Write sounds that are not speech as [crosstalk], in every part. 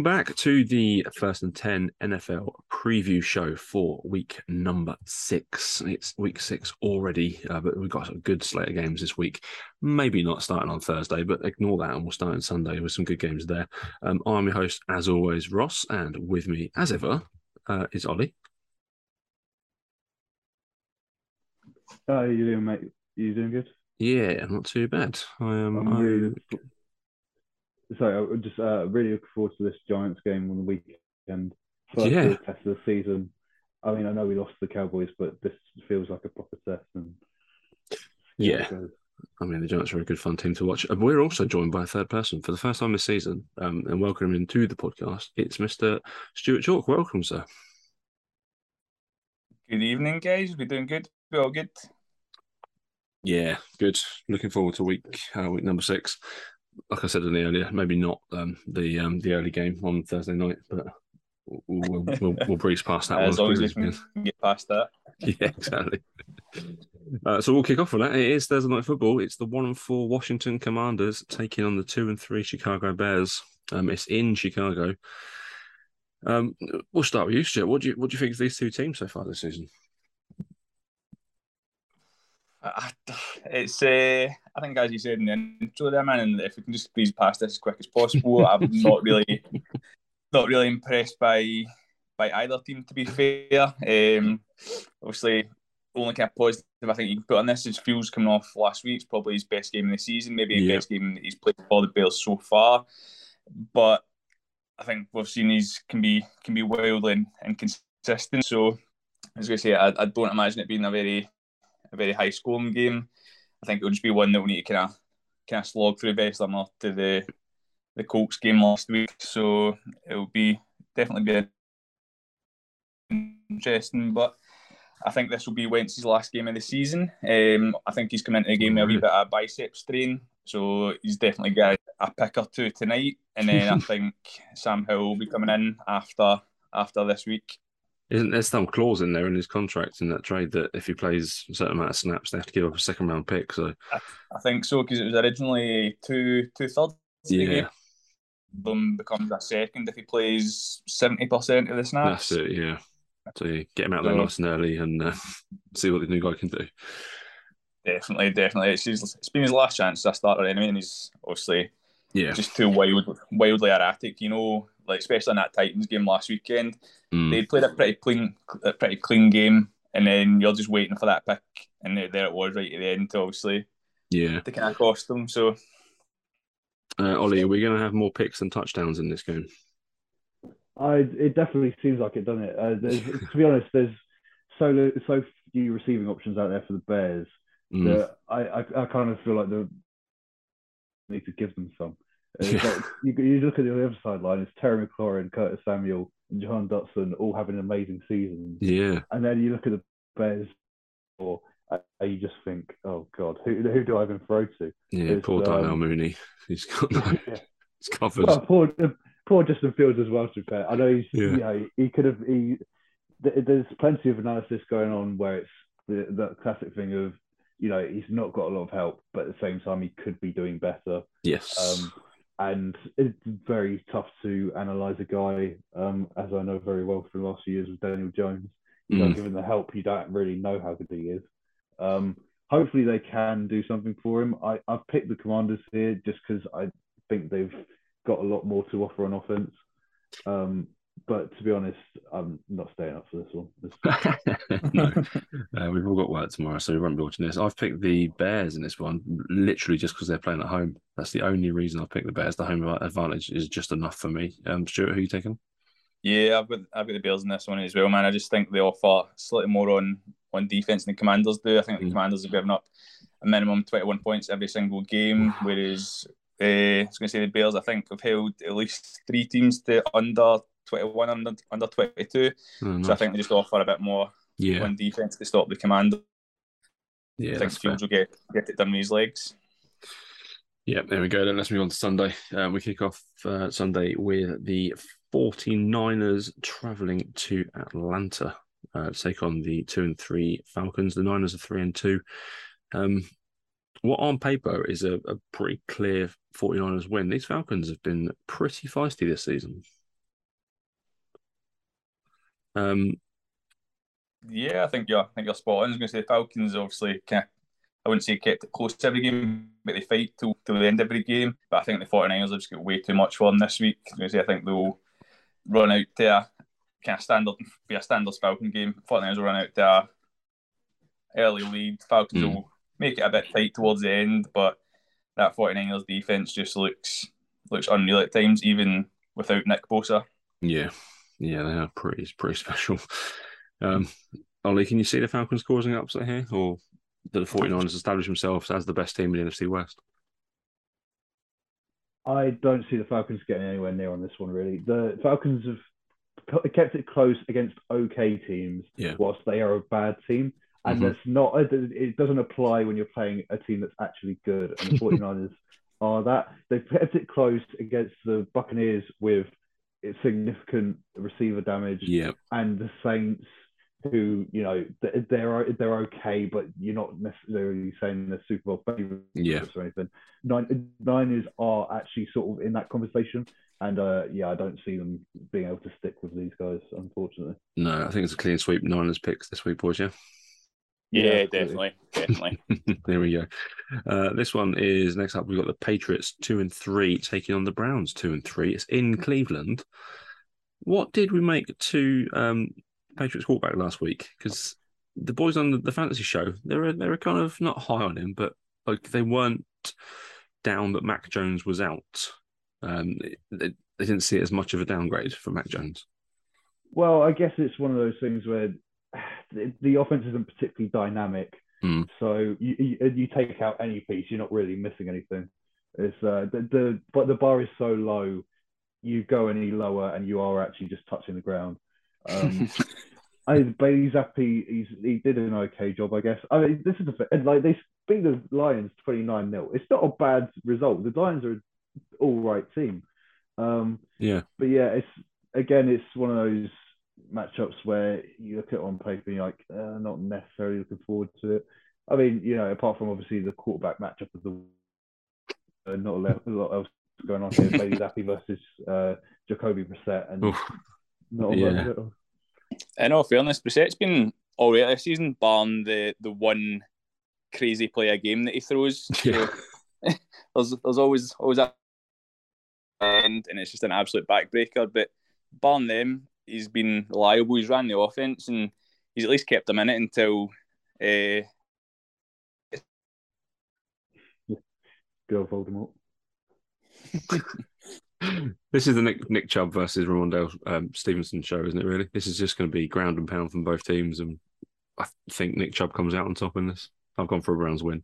Welcome back to the first and 10 NFL preview show for week number six. It's week six already, uh, but we've got a good slate of games this week. Maybe not starting on Thursday, but ignore that and we'll start on Sunday with some good games there. Um, I'm your host, as always, Ross, and with me, as ever, uh, is Ollie. How you doing, mate? You doing good? Yeah, not too bad. I am. Um, really sorry, I'm just uh, really looking forward to this Giants game on the weekend. First Yeah. real test of the season. I mean, I know we lost to the Cowboys, but this feels like a proper test. And see how it Yeah. I mean, the Giants are a good fun team to watch. We're also joined by a third person for the first time this season. Um, and welcome him to the podcast. It's Mr. Stuart Chalk. Welcome, sir. Good evening, guys. We're doing good? We're all good? Yeah, good. Looking forward to week uh, week number six. Like I said in the earlier, maybe not um, the um, the early game on Thursday night, but we'll we'll, we'll, we'll breeze past that [laughs] as one. long as we can get past that. [laughs] Yeah, exactly. Uh, so we'll kick off with that. It is Thursday night football. It's the one and four Washington Commanders taking on the two and three Chicago Bears. Um, it's in Chicago. Um, we'll start with you, Stuart. What do you what do you think of these two teams so far this season? I- It's uh, I think as you said in the intro there, man, and if we can just squeeze past this as quick as possible, I'm [laughs] not really not really impressed by by either team to be fair. Um, obviously, only kind of positive I think you can put on this is Fields coming off last week's probably his best game of the season, maybe the Yeah. best game that he's played for the Bears so far. But I think we've seen he's can be can be wildly and inconsistent. So as I was going to say I, I don't imagine it being a very a very high scoring game. I think it'll just be one that we need to kind of kind of slog through very similar to the the Colts game last week. So it'll be definitely be interesting. But I think this will be Wentz's last game of the season. Um, I think he's coming into the game with a wee bit of a bicep strain, so he's definitely got a pick or two tonight. And then I [laughs] think Sam Hill will be coming in after after this week. Isn't there some clause in there in his contract in that trade that if he plays a certain amount of snaps, they have to give up a second round pick? So I think so because it was originally two two thirds. yeah, Them becomes a second if he plays seventy percent of the snaps. that's it. Yeah, so get him out there So- nice and early and uh, [laughs] see what the new guy can do. Definitely, definitely. It's, his, it's been his last chance as a starter anyway, and he's obviously Yeah, just too wild, wildly erratic. You know, like especially in that Titans game last weekend, Mm. they played a pretty clean, a pretty clean game, and then you're just waiting for that pick, and there there it was right at the end to obviously yeah. to kind of cost them. So Uh, Ollie, are we going to have more picks than touchdowns in this game? I it definitely seems like it, doesn't it? Uh, there's, [laughs] to be honest, there's so so few receiving options out there for the Bears Mm. that I, I I kind of feel like they need to give them some. Like, you, you look at the other sideline, it's Terry McLaurin, Curtis Samuel, and Jahan Dotson all having amazing seasons. Yeah, And then you look at the Bears, or uh, you just think, oh God, who who do I even throw to? yeah. It's, poor Darnell um, Mooney. [laughs] He's got [laughs] no, Yeah. he's covered. Well, poor poor Justin Fields as well. To be fair, I know he's Yeah. you know he could have he. th- There's plenty of analysis going on where it's the the classic thing of you know he's not got a lot of help, but at the same time he could be doing better. yes. Um, and it's very tough to analyze a guy, um, as I know very well from the last few years with Daniel Jones. You know, Mm. given the help, you don't really know how good he is. Um, hopefully, they can do something for him. I, I've picked the Commanders here just because I think they've got a lot more to offer on offense. Um, but to be honest, I'm not staying up for this one. This- [laughs] no, uh, we've all got work tomorrow, so we won't be watching this. I've picked the Bears in this one, literally just because they're playing at home. That's the only reason I've picked the Bears. The home advantage is just enough for me. Um, Stuart, who are you taking? yeah, I've got I've got the Bears in this one as well, man. I just think they offer slightly more on on defense than the Commanders do. I think the Mm. Commanders have given up a minimum 21 points every single game, whereas uh, I was going to say the Bears, I think, have held at least three teams to under 21, under, under 22. Oh, So I think they just offer a bit more yeah, on defense to stop the Commanders. yeah, I think. Fields will get, get it done with his legs. Yeah, there we go. Then let's move on to Sunday. Uh, we kick off uh, Sunday with the 49ers traveling to Atlanta uh, to take on the two and three Falcons. The Niners are three and two. Um, what on paper is a, a pretty clear 49ers win. These Falcons have been pretty feisty this season. Um, yeah, I think you're, I think you're spot on. I was going to say Falcons obviously kind of, I wouldn't say kept it close to every game, but they fight till, till the end of every game. But I think the 49ers have just got way too much for them this week. I was going to say I think they'll run out there kind of standard, be a standard Falcon game. 49ers will run out there early lead. Falcons mm. will make it a bit tight towards the end, but that 49ers defense just looks looks unreal at times, even without Nick Bosa. Yeah, yeah, they are pretty pretty [laughs] special. Um, Ollie, can you see the Falcons causing upset here, or do the 49ers establish themselves as the best team in the NFC West? I don't see the Falcons getting anywhere near on this one. Really, the Falcons have kept it close against okay teams, yeah. whilst they are a bad team. And mm-hmm. that's not it doesn't apply when you're playing a team that's actually good. And the [laughs] 49ers are that. They've kept it close against the Buccaneers with significant receiver damage. Yeah. And the Saints who you know they're they're okay, but you're not necessarily saying they're Super Bowl favorites yeah. or anything. Nine, Niners are actually sort of in that conversation, and uh, yeah, I don't see them being able to stick with these guys, unfortunately. No, I think it's a clean sweep. Niners picks this week, boys. Yeah. Yeah, yeah definitely, definitely. [laughs] there we go. Uh, this one is next up. We've got the Patriots two and three taking on the Browns two and three. It's in Cleveland. What did we make to um, Patriots quarterback last week because the boys on the, the, fantasy show they were they were kind of not high on him, but like they weren't down that Mac Jones was out. Um, they, they didn't see it as much of a downgrade for Mac Jones. Well, I guess it's one of those things where [sighs] the, the offense isn't particularly dynamic. Mm. So you, you, you take out any piece, you're not really missing anything. It's uh, the, the but the bar is so low, you go any lower and you are actually just touching the ground. Um, [laughs] I Bailey Zappe, he's he did an okay job, I guess. I mean, this is the like they beat the Lions twenty nine 0 It's not a bad result. The Lions are an all right team. Um, yeah, but yeah, it's again, it's one of those matchups where you look at it on paper and you're like, uh, not necessarily looking forward to it. I mean, you know, apart from obviously the quarterback matchup of the uh, not a lot else going on here. Bailey Zappe versus uh, Jacoby Brissett, and Oof. not a yeah. lot. In all fairness, Brissett's been all right this season, barring the the one crazy play a game that he throws. [laughs] Yeah. [laughs] there's there's always always a and and it's just an absolute backbreaker. But barring them, he's been reliable. He's ran the offense and he's at least kept them in it until. Uh, Go Voldemort. [laughs] this is the Nick Nick Chubb versus Rhamondre um, Stevenson show, isn't it? Really, this is just going to be ground and pound from both teams, and I think Nick Chubb comes out on top in this. I've gone for a Browns win.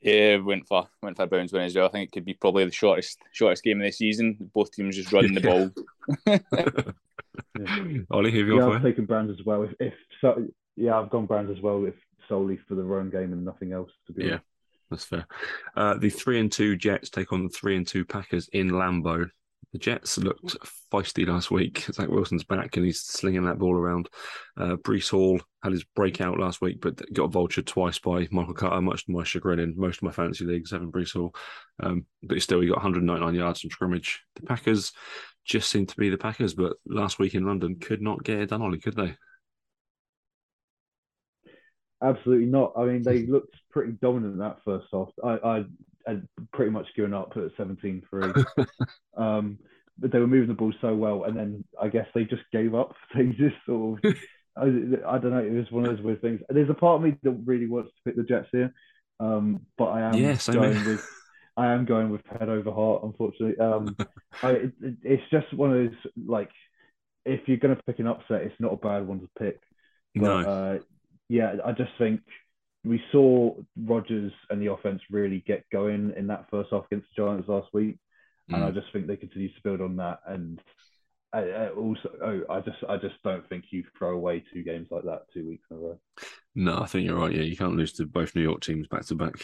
Yeah, went for went for a Browns win as well. I think it could be probably the shortest shortest game of the season. Both teams just running the [laughs] ball. [laughs] yeah. [laughs] Ollie, who have you yeah, I've taken Brands as well. If, if so, yeah, I've gone Brands as well. If solely for the run game and nothing else. To be yeah. Honest. That's fair. Uh, the three and two Jets take on the three and two Packers in Lambeau. The Jets looked feisty last week. [laughs] Zach Wilson's back and he's slinging that ball around. Uh, Breece Hall had his breakout last week, but got vultured twice by Michael Carter, much to my chagrin in most of my fantasy leagues, having Breece Hall. Um, but still, he got 199 yards from scrimmage. The Packers just seem to be the Packers, but last week in London could not get it done, Ollie, could they? Absolutely not. I mean, they looked pretty dominant that first half. I, I had pretty much given up at 17-3. [laughs] um, but they were moving the ball so well, and then I guess they just gave up. [laughs] They just sort of, [laughs] I, I, don't know. It was one of those weird things. There's a part of me that really wants to pick the Jets here, um, but I am yes, going I mean... with. I am going with head over heart, unfortunately. Um, [laughs] I, it, it's just one of those like, if you're going to pick an upset, it's not a bad one to pick. But, no. Uh, yeah, I just think we saw Rodgers and the offense really get going in that first half against the Giants last week, mm. and I mm. just think they continue to build on that. And I, I also, oh, I just, I just don't think you throw away two games like that two weeks in a row. No, I think you're right. Yeah, you can't lose to both New York teams back to back.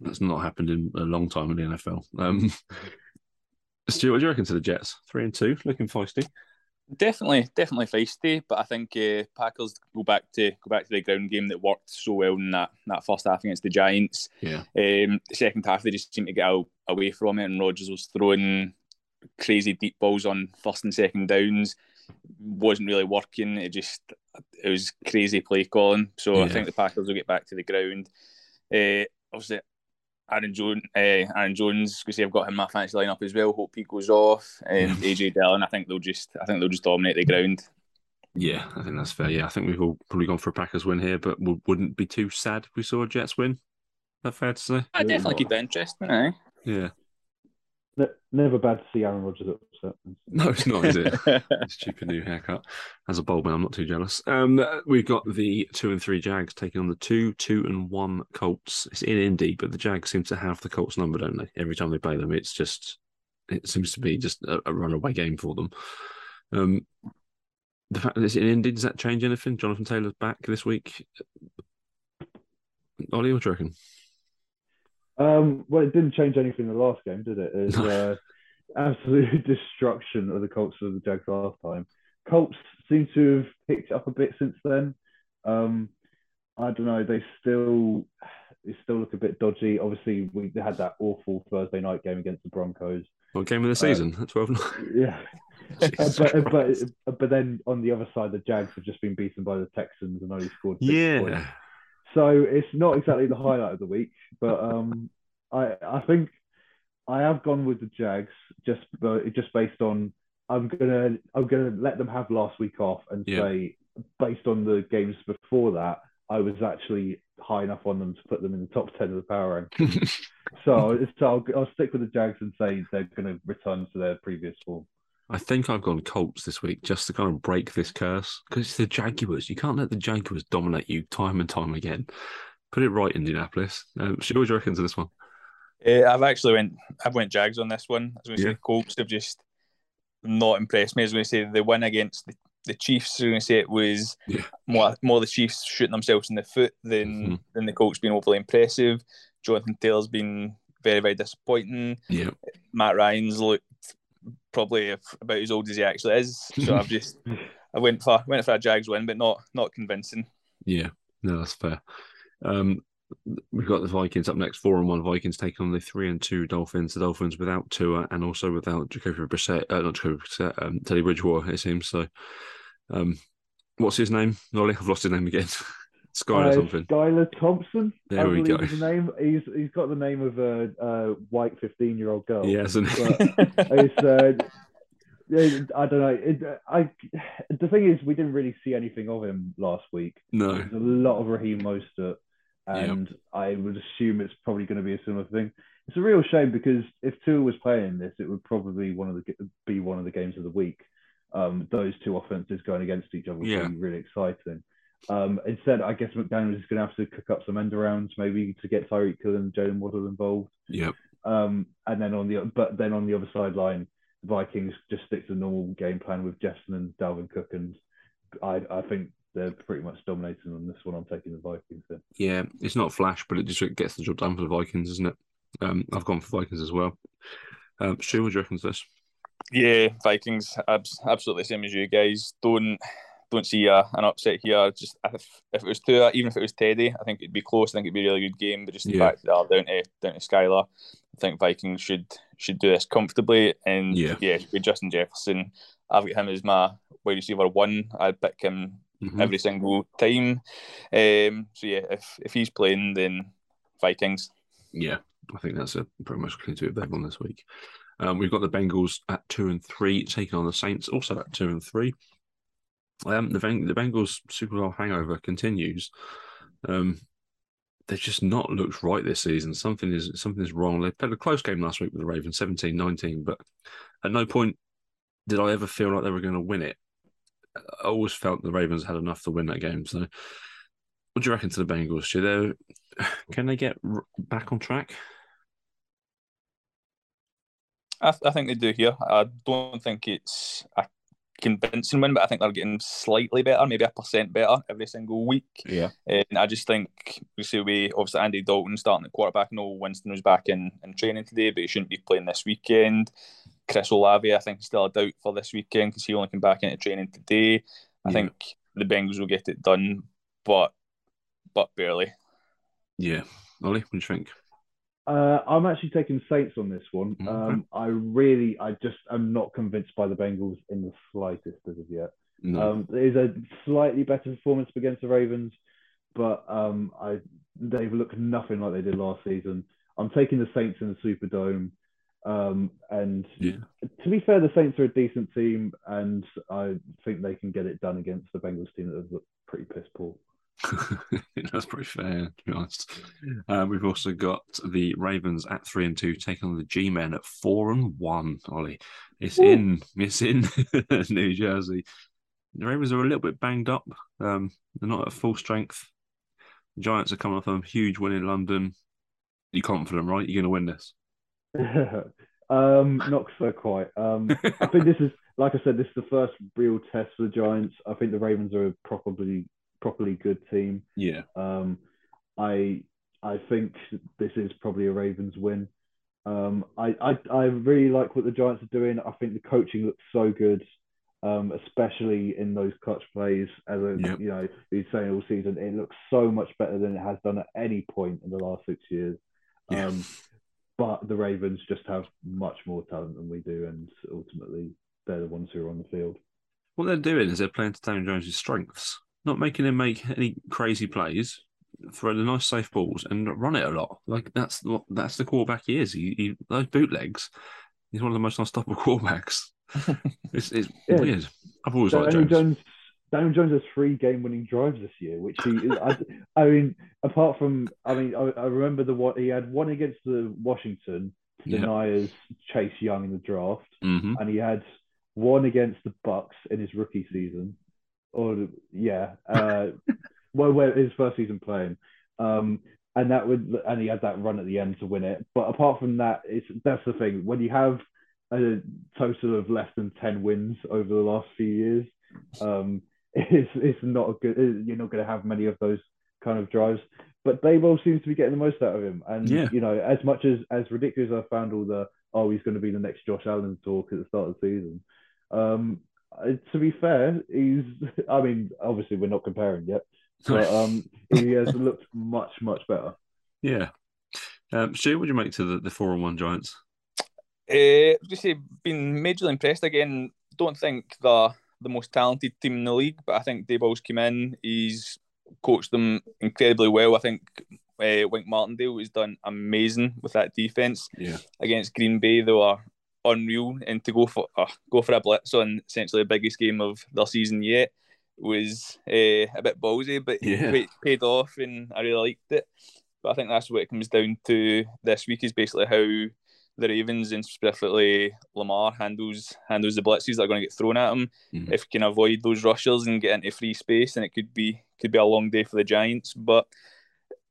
That's not happened in a long time in the NFL. Um, [laughs] Stuart, what do you reckon to the Jets? Three and two, looking feisty. Definitely, definitely feisty, but I think uh, Packers go back to go back to the ground game that worked so well in that, that first half against the Giants. Yeah. Um, the second half they just seemed to get out, away from it, and Rodgers was throwing crazy deep balls on first and second downs. wasn't really working. It just it was crazy play calling. So Yeah. I think the Packers will get back to the ground. Uh, obviously, Aaron Jones, uh, Aaron Jones, because I've got him in my fantasy lineup as well. Hope he goes off, and AJ Dillon. I think they'll just, I think they'll just dominate the ground. Yeah, I think that's fair. Yeah, I think we've all probably gone for a Packers win here, but we wouldn't be too sad if we saw a Jets win. Is that fair to say? I definitely keep it interesting. Eh? Yeah. Ne- never bad to see Aaron Rodgers upset. No, it's not, is it? [laughs] Stupid new haircut. As a bold man, I'm not too jealous. Um, we've got the two and three Jags taking on the two, two and one Colts. It's in Indy, but the Jags seem to have the Colts number, don't they? Every time they play them, it's just it seems to be just a, a runaway game for them. Um, the fact that it's in Indy does that change anything? Jonathan Taylor's back this week. Ollie, what do you reckon? Um, well, it didn't change anything in the last game, did it? It was [laughs] uh, absolute [laughs] destruction of the Colts of the Jags last time. Colts seem to have picked up a bit since then. Um, I don't know. They still they still look a bit dodgy. Obviously, we had that awful Thursday night game against the Broncos. What game of the season? At 12 [laughs] Yeah, Uh, but, but but then on the other side, the Jags have just been beaten by the Texans and only scored six points. So it's not exactly the highlight of the week, but um, I I think I have gone with the Jags just just based on I'm gonna I'm gonna let them have last week off and Yeah. say based on the games before that I was actually high enough on them to put them in the top ten of the power rank. [laughs] so so I'll, I'll stick with the Jags and say they're gonna return to their previous form. I think I've gone Colts this week just to kind of break this curse because it's the Jaguars. You can't let the Jaguars dominate you time and time again. Put it right, Indianapolis. Um, Stu, what do you reckon to this one? Uh, I've actually went, I've went Jags on this one. I was going to Yeah. say Colts have just not impressed me. I was going to say the win against the, the Chiefs. I was going to say it was Yeah. more more the Chiefs shooting themselves in the foot than Mhm. than the Colts being overly impressive. Jonathan Taylor's been very very disappointing. Yeah, Matt Ryan's looked probably about as old as he actually is. So I've just [laughs] I went for went for a Jags win, but not not convincing. yeah, no, that's fair. Um, we've got the Vikings up next, four and one Vikings taking on the three and two Dolphins. The Dolphins without Tua and also without Jacoby Brissett, uh, not Jacoby Brissett, um, Teddy Bridgewater. It seems so. Um, what's his name? Ollie, I've lost his name again. [laughs] Sky or Uh, something. Skylar Thompson, There I we go. is the name. He's he's got the name of a, a white fifteen year old girl. He hasn't. But it's uh, I don't know. It, I the thing is, we didn't really see anything of him last week. no. There's a lot of Raheem Mostert, and I would assume it's probably going to be a similar thing. It's a real shame because if Tua was playing this, it would probably one of the be one of the games of the week. Um, those two offenses going against each other would Yeah. be really exciting. Um, instead, I guess McDaniels is going to have to cook up some end arounds maybe to get Tyreek Hill and Jalen Waddle involved. Yep. Um, and then on the but then on the other sideline, the Vikings just stick to the normal game plan with Jefferson and Dalvin Cook, and I I think they're pretty much dominating on this one. I'm taking the Vikings. Then. Yeah, it's not flash, but it just gets the job done for the Vikings, isn't it? Um, I've gone for Vikings as well. Um, Stu, what do you reckon to this? Yeah, Vikings, abs- absolutely same as you guys. Don't don't see a, an upset here. Just if, if it was Tua, even if it was Teddy, I think it'd be close. I think it'd be a really good game. But just the Yeah. fact that they're down to down to Skylar, I think Vikings should should do this comfortably. And Yeah. yeah, with Justin Jefferson, I've got him as my wide receiver one. I'd pick him Mhm. every single time. Um, so yeah, if if he's playing, then Vikings. Yeah, I think that's a pretty much clean sweep of everyone this week. Um, we've got the Bengals at two and three, taking on the Saints also at two and three. Um, the the Bengals Super Bowl hangover continues. Um, they've just not looked right this season. Something is something is wrong. They played a close game last week with the Ravens, 17-19, but at no point did I ever feel like they were going to win it. I always felt the Ravens had enough to win that game. So, what do you reckon to the Bengals? Should they, [sighs] can they get back on track? I, I think they do here. I don't think it's a convincing win, but I think they're getting slightly better, maybe a percent better every single week. Yeah. And I just think we see we obviously Andy Dalton starting at quarterback. No, Winston was back in, in training today, but he shouldn't be playing this weekend. Chris Olave, I think, is still a doubt for this weekend because he only came back into training today. I yeah. think the Bengals will get it done, but but barely. Yeah, Ollie, what do you think? Uh, I'm actually taking Saints on this one. Mm-hmm. Um, I really, I just am not convinced by the Bengals in the slightest as of yet. No. Um, is a slightly better performance against the Ravens, but um, I they've looked nothing like they did last season. I'm taking the Saints in the Superdome. Um, and yeah. to be fair, the Saints are a decent team, and I think they can get it done against the Bengals team that have looked pretty piss poor. [laughs] That's pretty fair, to be honest. Uh, we've also got the Ravens at three and two, taking on the G Men at four and one. Ollie, it's Ooh. in, it's in [laughs] New Jersey. The Ravens are a little bit banged up. Um, they're not at full strength. The Giants are coming off a huge win in London. You're confident, right? You're going to win this. [laughs] um, not so quite. Um, I think this is, like I said, this is the first real test for the Giants. I think the Ravens are a properly, good team. Yeah. Um, I, I think this is probably a Ravens win. Um, I, I, I really like what the Giants are doing. I think the coaching looks so good, um, especially in those clutch plays. As a, yep. you know, he's saying all season, it looks so much better than it has done at any point in the last six years. Yeah. Um, but the Ravens just have much more talent than we do, and ultimately they're the ones who are on the field. What they're doing is they're playing to Daniel Jones' strengths, not making him make any crazy plays, throw the nice safe balls and run it a lot. Like that's what that's the quarterback he is. He, he those bootlegs. He's one of the most unstoppable [laughs] quarterbacks. [laughs] it's, it's yeah. weird. I've always liked Jones. Jones Daniel Jones has three game-winning drives this year, which he, I, I, [laughs] mean, apart from, I mean, I, I, remember the what he had one against the Washington to yep. deny us Chase Young in the draft, mm-hmm. and he had one against the Bucks in his rookie season, or yeah, uh, [laughs] well, where his first season playing, um, and that would, and he had that run at the end to win it. But apart from that, it's that's the thing when you have a total of less than ten wins over the last few years. Um, [laughs] it's it's not a good. You're not going to have many of those kind of drives. But Daboll seems to be getting the most out of him, and yeah. you know, as much as as ridiculous I found all the oh he's going to be the next Josh Allen talk at the start of the season. Um, to be fair, he's. [laughs] I mean, obviously we're not comparing yet, but [laughs] um, he has looked much much better. Yeah. Um, Stu, what do you make to the, the four and one Giants? Uh, just say, been majorly impressed again. Don't think the the most talented team in the league, but I think Daboll's came in. He's coached them incredibly well. I think uh, Wink Martindale has done amazing with that defense. Yeah. Against Green Bay, they were unreal, and to go for uh, go for a blitz on essentially the biggest game of their season yet was uh, a bit ballsy, but yeah. it paid off, and I really liked it. But I think that's what it comes down to this week is basically how the Ravens and specifically Lamar handles handles the blitzes that are going to get thrown at him. Mm-hmm. If he can avoid those rushers and get into free space, then it could be could be a long day for the Giants. But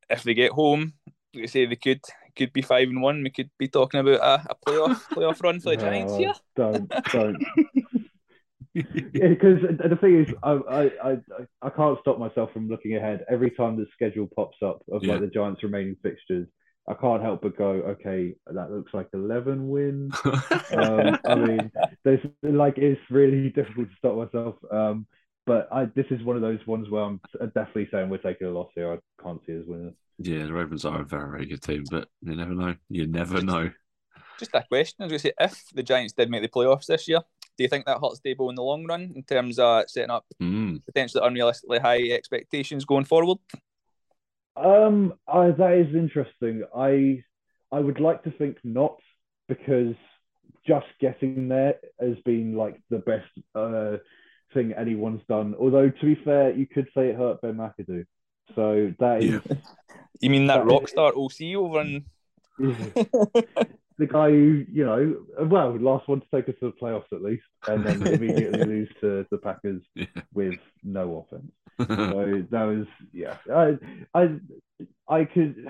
if they get home, like I say, they could could be five and one. We could be talking about a, a playoff [laughs] playoff run for the Giants here. Don't don't. [laughs] yeah, because the thing is, I, I I I can't stop myself from looking ahead every time the schedule pops up of yeah. like the Giants' remaining fixtures. I can't help but go, okay, that looks like 11 wins. [laughs] um, I mean, there's like, it's really difficult to stop myself. Um, but I, this is one of those ones where I'm definitely saying we're taking a loss here. I can't see us winning. Yeah, the Ravens are a very, very good team, but you never know. You never know. Just a question. I was going to say, if the Giants did make the playoffs this year, do you think that hurts Daboll in the long run in terms of setting up mm. potentially unrealistically high expectations going forward? Um, I, that is interesting. I I would like to think not because just getting there has been like the best uh, thing anyone's done. Although to be fair, you could say it hurt Ben McAdoo. So that is. Yeah. You mean that, that rock star OC over in? the guy who you know, well, last one to take us to the playoffs at least, and then [laughs] immediately lose to the Packers yeah. with no offense [laughs] so that was yeah. I I I could.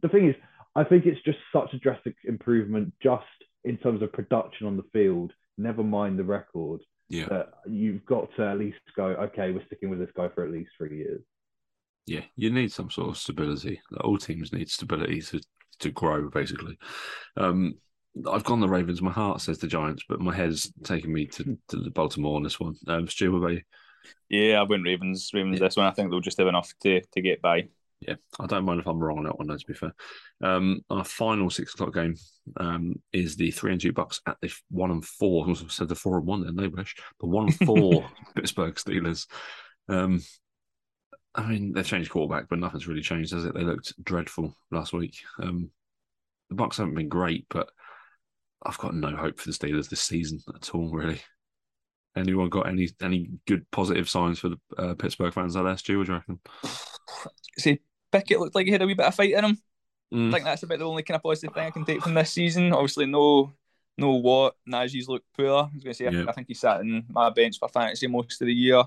The thing is, I think it's just such a drastic improvement just in terms of production on the field. Never mind the record. Yeah. That you've got to at least go. Okay, we're sticking with this guy for at least three years. Yeah, you need some sort of stability. All teams need stability to to grow, basically. Um, I've gone the Ravens. My heart says the Giants, but my head's taking me to, to the Baltimore on this one. Um, Stu, what about you? Yeah, I went Ravens. Ravens yeah. this one. I think they'll just have enough to to get by. Yeah, I don't mind if I'm wrong on that one. Though, to be fair, um, our final six o'clock game um, is the three and two Bucks at the one and four. I said the four and one. Then they wish the one and four [laughs] Pittsburgh Steelers. Um, I mean, they've changed quarterback, but nothing's really changed, has it? They looked dreadful last week. Um, the Bucks haven't been great, but I've got no hope for the Steelers this season at all. Really. Anyone got any any good positive signs for the uh, Pittsburgh fans out there, Stu? Do you reckon? See, Pickett looked like he had a wee bit of fight in him. Mm. I think that's about the only kind of positive thing I can take from this season. Obviously, no, no what Najee's looked poor. I was going to say, yeah. I think he sat in my bench for fantasy most of the year.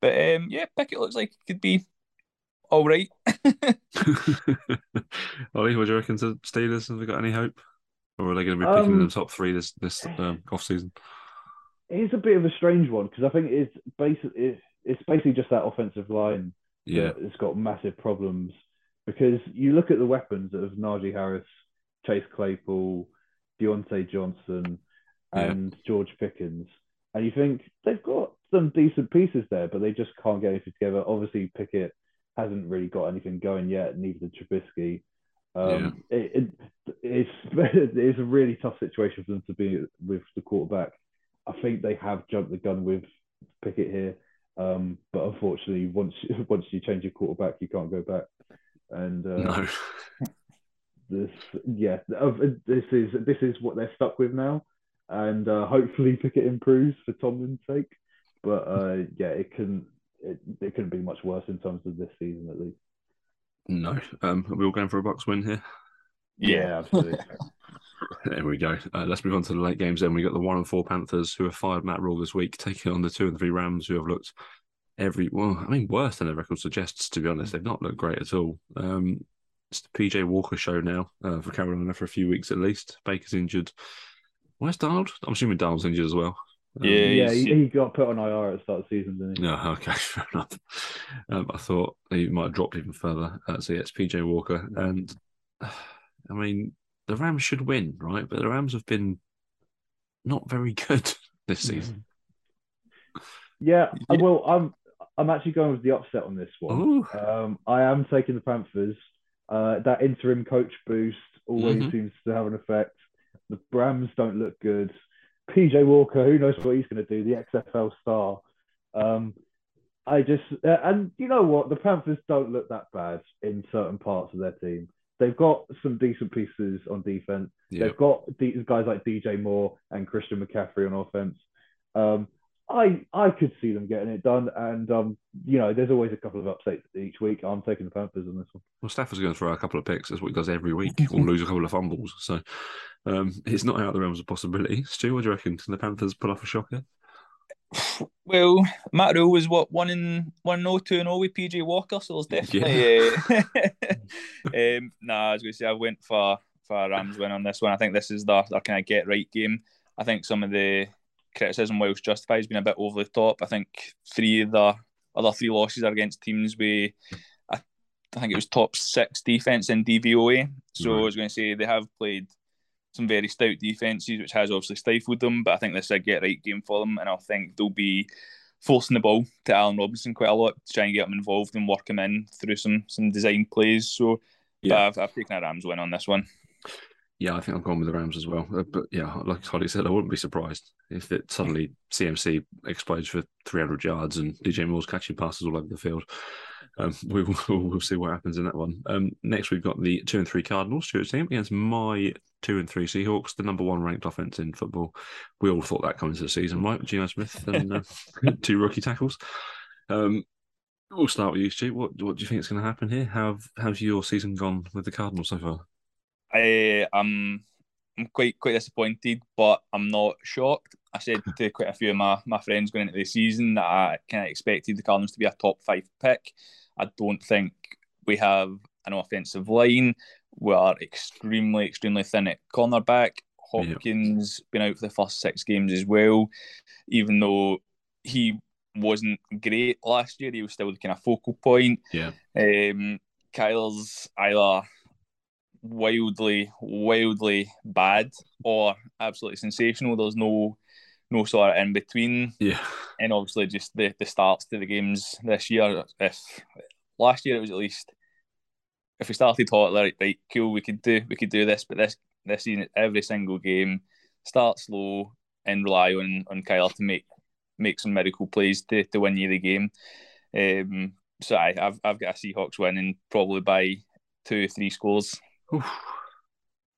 But um, yeah, Pickett looks like he could be all right. [laughs] Ollie, what do you reckon to Steelers? Have they got any hope? Or are they going to be picking um, in the top three this this um, off season? It's a bit of a strange one because I think it's basically it's basically just that offensive line yeah. it's got massive problems because you look at the weapons of Najee Harris, Chase Claypool, Diontae Johnson, and yeah. George Pickens, and you think they've got some decent pieces there, but they just can't get anything together. Obviously, Pickett hasn't really got anything going yet, neither did Trubisky. Um, yeah. it, it, it's [laughs] it's a really tough situation for them to be with the quarterback. I think they have jumped the gun with Pickett here, um, but unfortunately, once [laughs] once you change your quarterback, you can't go back. And uh, no. [laughs] this yeah, this is this is what they're stuck with now, and uh, hopefully [laughs] Pickett improves for Tomlin's sake. But uh, yeah, it can it, it couldn't be much worse in terms of this season at least. No, um, are we all going for a box win here? Yeah, absolutely. [laughs] there we go. Uh, let's move on to the late games. Then we got the one and four Panthers who have fired Matt Rhule this week, taking on the two and three Rams who have looked every well, I mean worse than their record suggests. To be honest, they've not looked great at all. Um, it's the PJ Walker show now uh, for Carolina for a few weeks at least. Baker's injured. Where's Donald? I'm assuming Donald's injured as well. Um, yeah, yeah, he, he, got put on IR at the start of the season, didn't he? Yeah, okay, [laughs] fair enough. Um, I thought he might have dropped even further. Uh, so yeah, it's PJ Walker, and uh, I mean the Rams should win, right? But the Rams have been not very [laughs] good this season. Yeah, yeah. well, I'm I'm actually going with the upset on this one. Um, I am taking the Panthers. Uh, that interim coach boost always mm-hmm. seems to have an effect. The Rams don't look good. PJ Walker, who knows what he's going to do? The XFL star. Um, I just uh, and you know what? The Panthers don't look that bad in certain parts of their team. They've got some decent pieces on defense. Yep. They've got guys like DJ Moore and Christian McCaffrey on offense. Um, I I could see them getting it done, and um, you know, there's always a couple of upsets each week. I'm taking the Panthers on this one. Well, Stafford's going to throw a couple of picks. That's what he does every week, or lose a couple of fumbles. So um, it's not out of the realms of possibility. Stu, what do you reckon? Can the Panthers pull off a shocker? Well, Matt Rhule was what one in one no two and all with PJ Walker, so there's definitely. Yeah. Uh, [laughs] um, nah, I was going to say I went for for a Rams win on this one. I think this is the their kind of get right game. I think some of the criticism, whilst justified, has been a bit over the top. I think three of the other three losses are against teams with, I, I think it was top six defense in DVOA. So right. I was going to say they have played some very stout defenses, which has obviously stifled them. But I think this is a get right game for them, and I think they'll be forcing the ball to Allen Robinson quite a lot to try and get him involved and work him in through some some design plays. So yeah, I've, I've taken a Rams win on this one. Yeah, I think I've gone with the Rams as well. Uh, but yeah, like Ollie said, I wouldn't be surprised if it suddenly CMC explodes for 300 yards and DJ Moore's catching passes all over the field. Um, [laughs] we will we'll see what happens in that one. Um, next, we've got the two and three Cardinals, Stuart's team, against my two and three Seahawks, the number one ranked offense in football. We all thought that coming to the season, right? Geno Smith and uh, [laughs] two rookie tackles. Um, we'll start with you, Stu. What what do you think is going to happen here? How how's your season gone with the Cardinals so far? I am I'm quite quite disappointed, but I'm not shocked. I said to quite a few of my, my friends going into the season that I kind of expected the Cardinals to be a top five pick. I don't think we have an offensive line. We are extremely, extremely thin at cornerback. Hopkins yep. been out for the first six games as well. Even though he wasn't great last year, he was still the kind of focal point. Yeah. Um, Kyler's either wildly, wildly bad or absolutely sensational. There's no no sort of in between. Yeah. And obviously just the, the starts to the games this year. If last year it was at least if we started hot, right, right, cool, we could do we could do this, but this this season every single game start slow and rely on on Kyle to make make some miracle plays to, to win you the game. Um, so I, have I've got a Seahawks winning probably by two or three scores. Oof.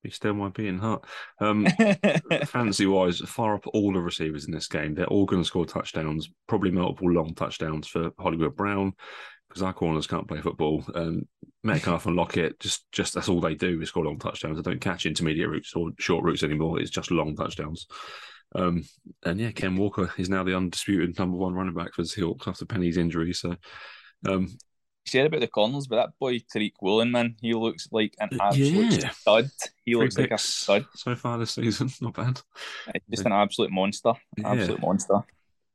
He still might be in hot. Um, [laughs] fancy wise, far up all the receivers in this game. They're all going to score touchdowns, probably multiple long touchdowns for Hollywood Brown because our corners can't play football. Um, Metcalf and Lockett, just just that's all they do is score long touchdowns. They don't catch intermediate routes or short routes anymore. It's just long touchdowns. Um, and yeah, Ken Walker is now the undisputed number one running back for the Seahawks after Penny's injury. So um, said about the corners, but that boy Tariq Woolen, man, he looks like an absolute yeah. stud. He Three looks like a stud so far this season. [laughs] Not bad. Just an absolute monster. Yeah. Absolute monster.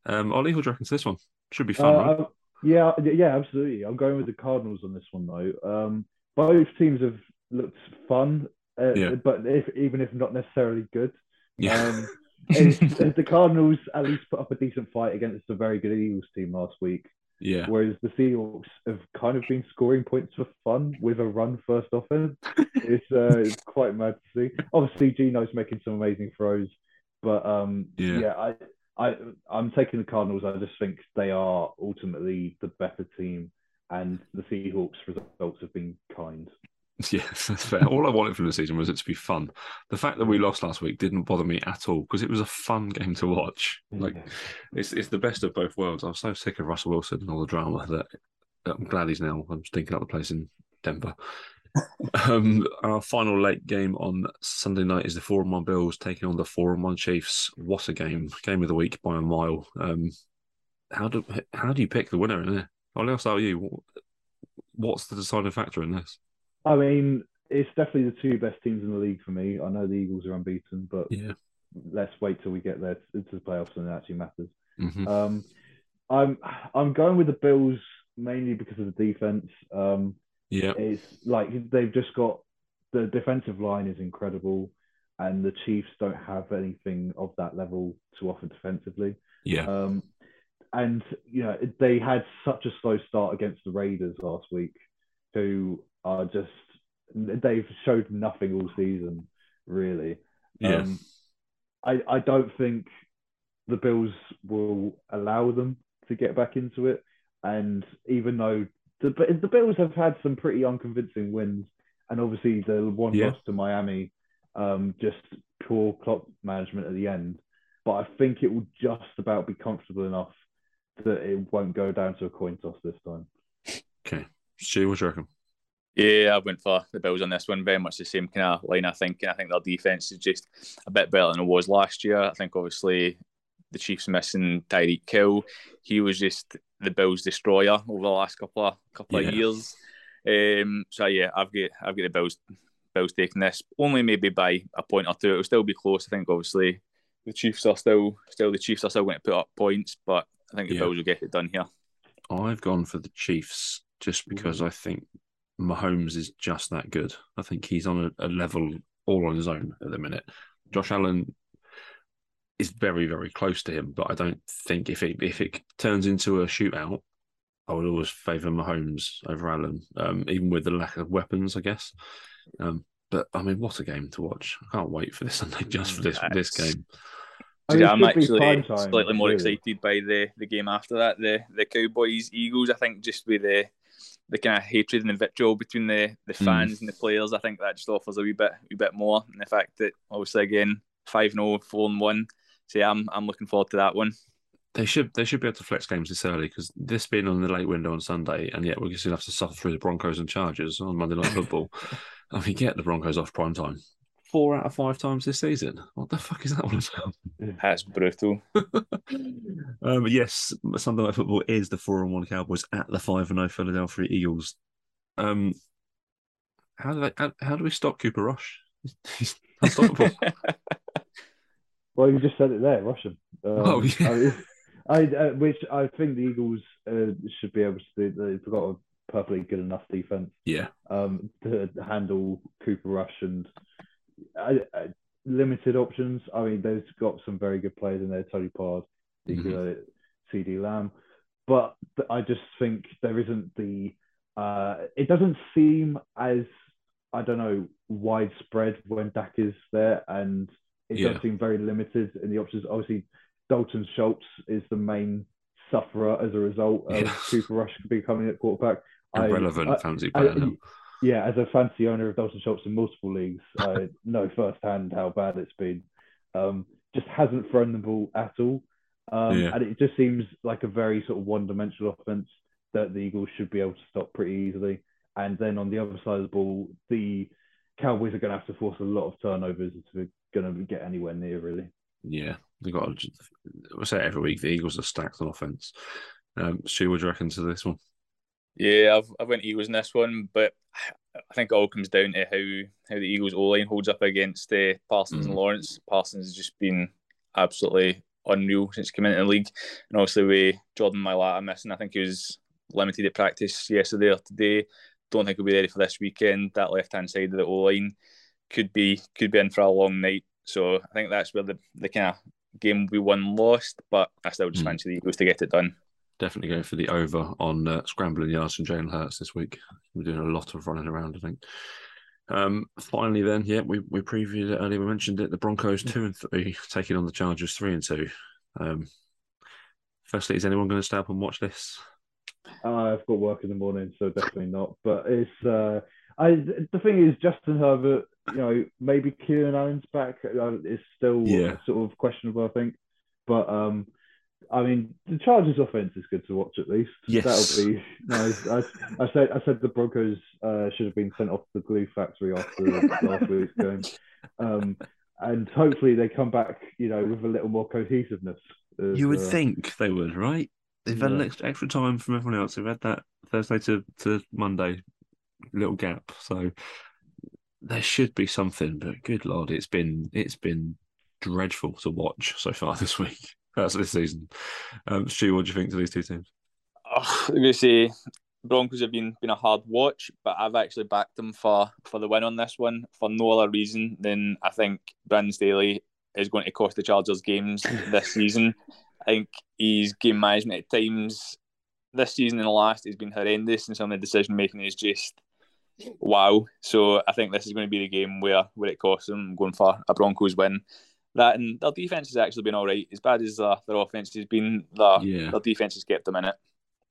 Um, Ollie, what do you reckon to this one? Should be fun, uh, right? Yeah, yeah, absolutely. I'm going with the Cardinals on this one though. Um, both teams have looked fun, uh, yeah. but if, even if not necessarily good. Yeah. Um, [laughs] the Cardinals at least put up a decent fight against a very good Eagles team last week. Yeah. Whereas the Seahawks have kind of been scoring points for fun with a run first offense. [laughs] it's, uh, it's quite mad to see. Obviously, Geno's making some amazing throws, but um, yeah. yeah, I, I, I'm taking the Cardinals. I just think they are ultimately the better team, and the Seahawks results have been kind. [laughs] Yeah, [laughs] that's fair. All I wanted from the season was it to be fun. The fact that we lost last week didn't bother me at all because it was a fun game to watch. Like, yeah. it's it's the best of both worlds. I was so sick of Russell Wilson and all the drama that I'm glad he's now. I'm thinking up the place in Denver. [laughs] um, our final late game on Sunday night is the four and one Bills taking on the four and one Chiefs. What a game! Game of the week by a mile. Um, how do how do you pick the winner in there? I'll with you. What's the deciding factor in this? I mean, it's definitely the two best teams in the league for me. I know the Eagles are unbeaten, but yeah, let's wait till we get there to the playoffs and it actually matters. Mm-hmm. Um, I'm I'm going with the Bills mainly because of the defense. Um, yeah, it's like they've just got the defensive line is incredible, and the Chiefs don't have anything of that level to offer defensively. Yeah. Um, and you know they had such a slow start against the Raiders last week, who are just they've showed nothing all season, really. Yeah. Um, I I don't think the Bills will allow them to get back into it, and even though the the Bills have had some pretty unconvincing wins, and obviously the one yeah. loss to Miami, um, just poor clock management at the end. But I think it will just about be comfortable enough that it won't go down to a coin toss this time. Okay, Stu, what do you reckon? Yeah, I went for the Bills on this one. Very much the same kind of line of thinking. I think their defense is just a bit better than it was last year. I think obviously the Chiefs missing Tyreek Hill. He was just the Bills' destroyer over the last couple of couple yeah. of years. Um, so yeah, I've got I've got the Bills Bills taking this only maybe by a point or two. It'll still be close. I think obviously the Chiefs are still still the Chiefs are still going to put up points, but I think the yeah. Bills will get it done here. I've gone for the Chiefs just because I think Mahomes is just that good. I think he's on a, a level all on his own at the minute. Josh Allen is very, very close to him, but I don't think if it if it turns into a shootout, I would always favour Mahomes over Allen, um, even with the lack of weapons, I guess. Um, but I mean, what a game to watch! I can't wait for this [laughs] Sunday just for this this game. I mean, I'm actually slightly more really. excited by the, the game after that. The the Cowboys Eagles. I think just with the the kind of hatred and the vitriol between the, the hmm. fans mm. and the players, I think that just offers a wee bit wee bit more. And the fact that obviously again 5-0, 4 and one. So yeah, I'm I'm looking forward to that one. They should they should be able to flex games this early because this being on the late window on Sunday, and yet we're going to have to suffer through the Broncos and Chargers on Monday Night Football. [laughs] I mean, get the Broncos off prime time four out of five times this season. What the fuck is that all about? That's brutal. [laughs] um, yes, Sunday Night Football is the four and one Cowboys at the five and zero oh Philadelphia Eagles. Um, how do they, how, how do we stop Cooper Rush? He's unstoppable. [laughs] well, you just said it there, Russian. Um, oh yeah. I, I uh, which I think the Eagles uh, should be able to do. They've got a perfectly good enough defense. Yeah. Um, to handle Cooper Rush and uh, uh, limited options. I mean, they've got some very good players in there. Tony Pollard, Mhm. CeeDee Lamb, but I just think there isn't the. Uh, it doesn't seem as I don't know widespread when Dak is there, and it Yeah. does seem very limited in the options. Obviously, Dalton Schultz is the main sufferer as a result of Yeah. Cooper Rush becoming at quarterback. Irrelevant I- fantasy I- player now. Yeah, as a fancy owner of Dalton Schultz in multiple leagues, I [laughs] know firsthand how bad it's been. Um, just hasn't thrown the ball at all. Um, Yeah. And it just seems like a very sort of one dimensional offense that the Eagles should be able to stop pretty easily. And then on the other side of the ball, the Cowboys are going to have to force a lot of turnovers if they're going to get anywhere near, really. Yeah, they got. I say it every week the Eagles are stacked on offense. Um, Stu, what do you reckon to this one? Yeah, I've I've went Eagles in this one, but I think it all comes down to how how the Eagles O line holds up against uh, Parsons Mm. and Lawrence. Parsons has just been absolutely unreal since coming came into the league, and obviously with Jordan Mailata missing, I think he was limited at practice yesterday or today. Don't think he'll be ready for this weekend. That left hand side of the O line could be could be in for a long night. So I think that's where the, the kind of game will be won lost, but I still just Mm. fancy the Eagles to get it done. Definitely going for the over on uh, scrambling yards from Jalen Hurts this week. We're doing a lot of running around, I think. Um, finally, then, yeah, we, we previewed it earlier. We mentioned it. The Broncos two and three taking on the Chargers three and two. Um, firstly, is anyone going to stay up and watch this? Uh, I've got work in the morning, so definitely not. But it's uh, I the thing is Justin Herbert, you know, maybe Keenan Allen's back uh, is still Yeah. sort of questionable, I think. But um, I mean, the Chargers' offense is good to watch at least. Yes. that'll be nice. I, I said I said the Broncos uh, should have been sent off the glue factory after [laughs] last week's game. Um, and hopefully they come back, you know, with a little more cohesiveness. as, You would uh, think they would, right? They've had an extra, extra time from everyone else. They've had that Thursday to, to Monday little gap, so there should be something. But good lord, it's been it's been dreadful to watch so far [laughs] this week. That's this season. Um, Stu, what do you think to these two teams? Oh, I'm going to say Broncos have been been a hard watch, but I've actually backed them for for the win on this one for no other reason than I think Brandon Staley is going to cost the Chargers games this [laughs] season. I think his game management at times this season and the last has been horrendous, and some of the decision making is just wow. So I think this is going to be the game where where it costs them. I'm going for a Broncos win. That and their defense has actually been all right. As bad as uh, their offense has been, their, Yeah. their defense has kept them in it.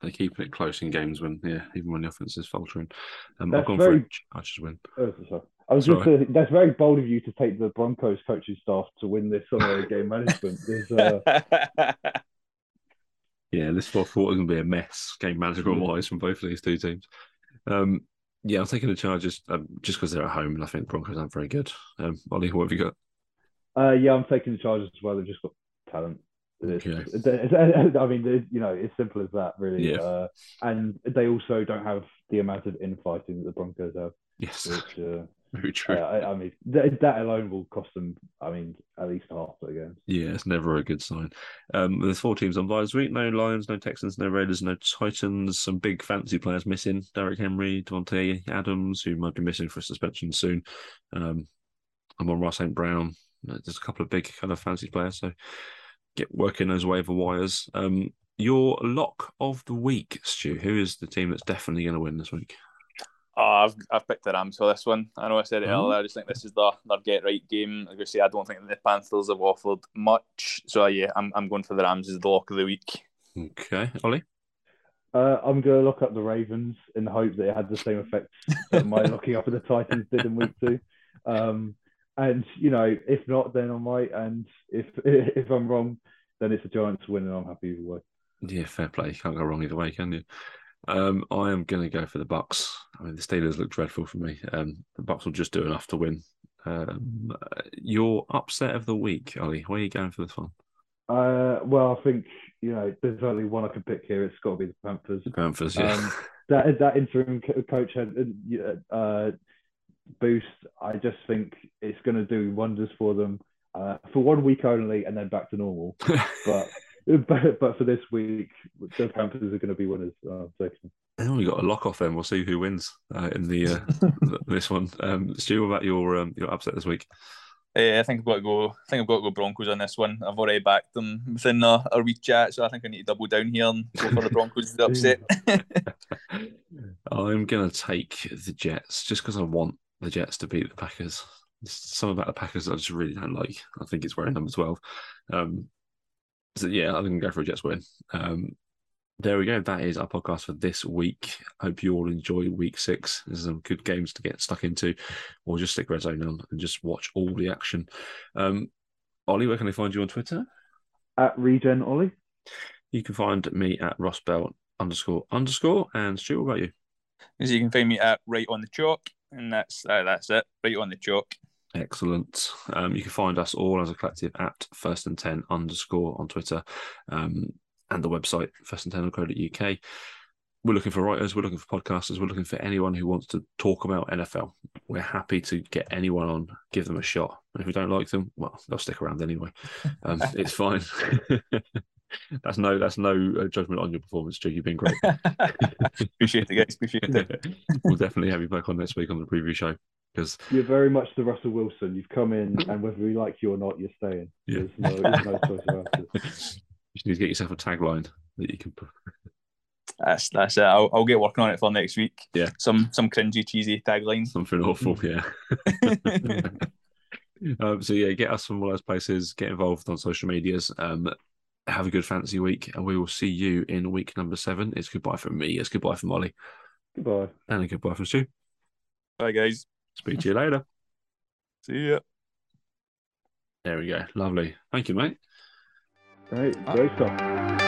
They're keeping it close in games when, yeah, even when the offense is faltering. Um, I've gone very- for a Chargers win. Oh, sorry. I was Sorry. just saying, that's very bold of you to take the Broncos coaching staff to win this on their game management. There's, uh, [laughs] Yeah, this fourth quarter is going to be a mess, game management wise, from both of these two teams. Um, yeah, I'm taking the Chargers um, just because they're at home, and I think Broncos aren't very good. Um, Ollie, what have you got? Uh, yeah, I'm taking the Chargers as well. They've just got talent. It's- Okay. it's- I mean, you know, it's simple as that, really. Yeah. Uh, and they also don't have the amount of infighting that the Broncos have, Yes, which, uh, [laughs] very true. I, I mean, that, that alone will cost them, I mean, at least half the games. Yeah, it's never a good sign. Um, there's four teams on bye this week. No Lions, no Texans, no Raiders, no Titans. Some big fancy players missing. Derrick Henry, Davante Adams, who might be missing for a suspension soon. Um, Amon-Ra St. Brown. Uh, There's a couple of big kind of fancy players, so get working those waiver wires. Um, your lock of the week, Stu. Who is the team that's definitely going to win this week? Oh, I've, I've picked the Rams for this one. I know I said it Oh. earlier. I just think this is their, their get right game. Like I say, I don't think the Panthers have offered much. So yeah, I'm I'm going for the Rams as the lock of the week. Okay, Ollie. Uh, I'm going to look up the Ravens in the hope that it had the same effect that my [laughs] looking up at the Titans did in week two. Um, and you know, if not, then I might. And if [laughs] if I'm wrong, then it's a Giants win, and I'm happy either way. Yeah, fair play. You can't go wrong either way, can you? Um, I am going to go for the Bucs. I mean, the Steelers look dreadful for me. Um, the Bucs will just do enough to win. Um, uh, your upset of the week, Ollie. Where are you going for this one? Uh, well, I think you know, there's only one I can pick here. It's got to be the Panthers. The Panthers. Yeah. Um, that that interim co- coach had uh, boost. I just think it's going to do wonders for them uh, for one week only, and then back to normal. [laughs] But but, but for this week, the Panthers are going to be winners. Uh, and we got a lock off then. We'll see who wins uh, in the uh, [laughs] this one. Um, Stu, what about your um, your upset this week? Uh, I think I've got to go. I think I've got to go Broncos on this one. I've already backed them within a, a wee chat, so I think I need to double down here and go for the Broncos to [laughs] upset. I'm gonna take the Jets just because I want the Jets to beat the Packers. Some about the Packers I just really don't like. I think it's wearing number twelve. Um, so yeah, I'm gonna go for a Jets win. Um, there we go. That is our podcast for this week. Hope you all enjoy week six. There's some good games to get stuck into, or just stick Red Zone on and just watch all the action. Um, Ollie, where can they find you on Twitter? At Regen Ollie. You can find me at Ross Bell underscore underscore. And Stu, what about you? As you can find me at Right on the Chalk, and that's uh, that's it. Right on the Chalk. Excellent. Um, you can find us all as a collective at first and ten underscore on Twitter. Um, and the website first and ten uk. We're looking for writers, we're looking for podcasters, we're looking for anyone who wants to talk about NFL. We're happy to get anyone on, give them a shot. And if we don't like them, well, they'll stick around anyway. Um, it's fine. [laughs] that's no that's no uh, judgment on your performance, Stu. You've been great. [laughs] appreciate it, guys. Appreciate it. [laughs] we'll definitely have you back on next week on the preview show because you're very much the Russell Wilson. You've come in, and whether we like you or not, you're staying. Yeah. There's no, there's no choice about it. [laughs] You need to get yourself a tagline that you can put. That's that's it. I'll, I'll get working on it for next week. Yeah. Some some cringy, cheesy tagline. Something awful, yeah. um, so yeah, get us from all those places. Get involved on social medias. Um, have a good fantasy week, and we will see you in week number seven. It's goodbye from me. It's goodbye from Molly. Goodbye. And a goodbye from Stu. Bye, guys. Speak to you later. See ya. There we go. Lovely. Thank you, mate. Right, great stuff.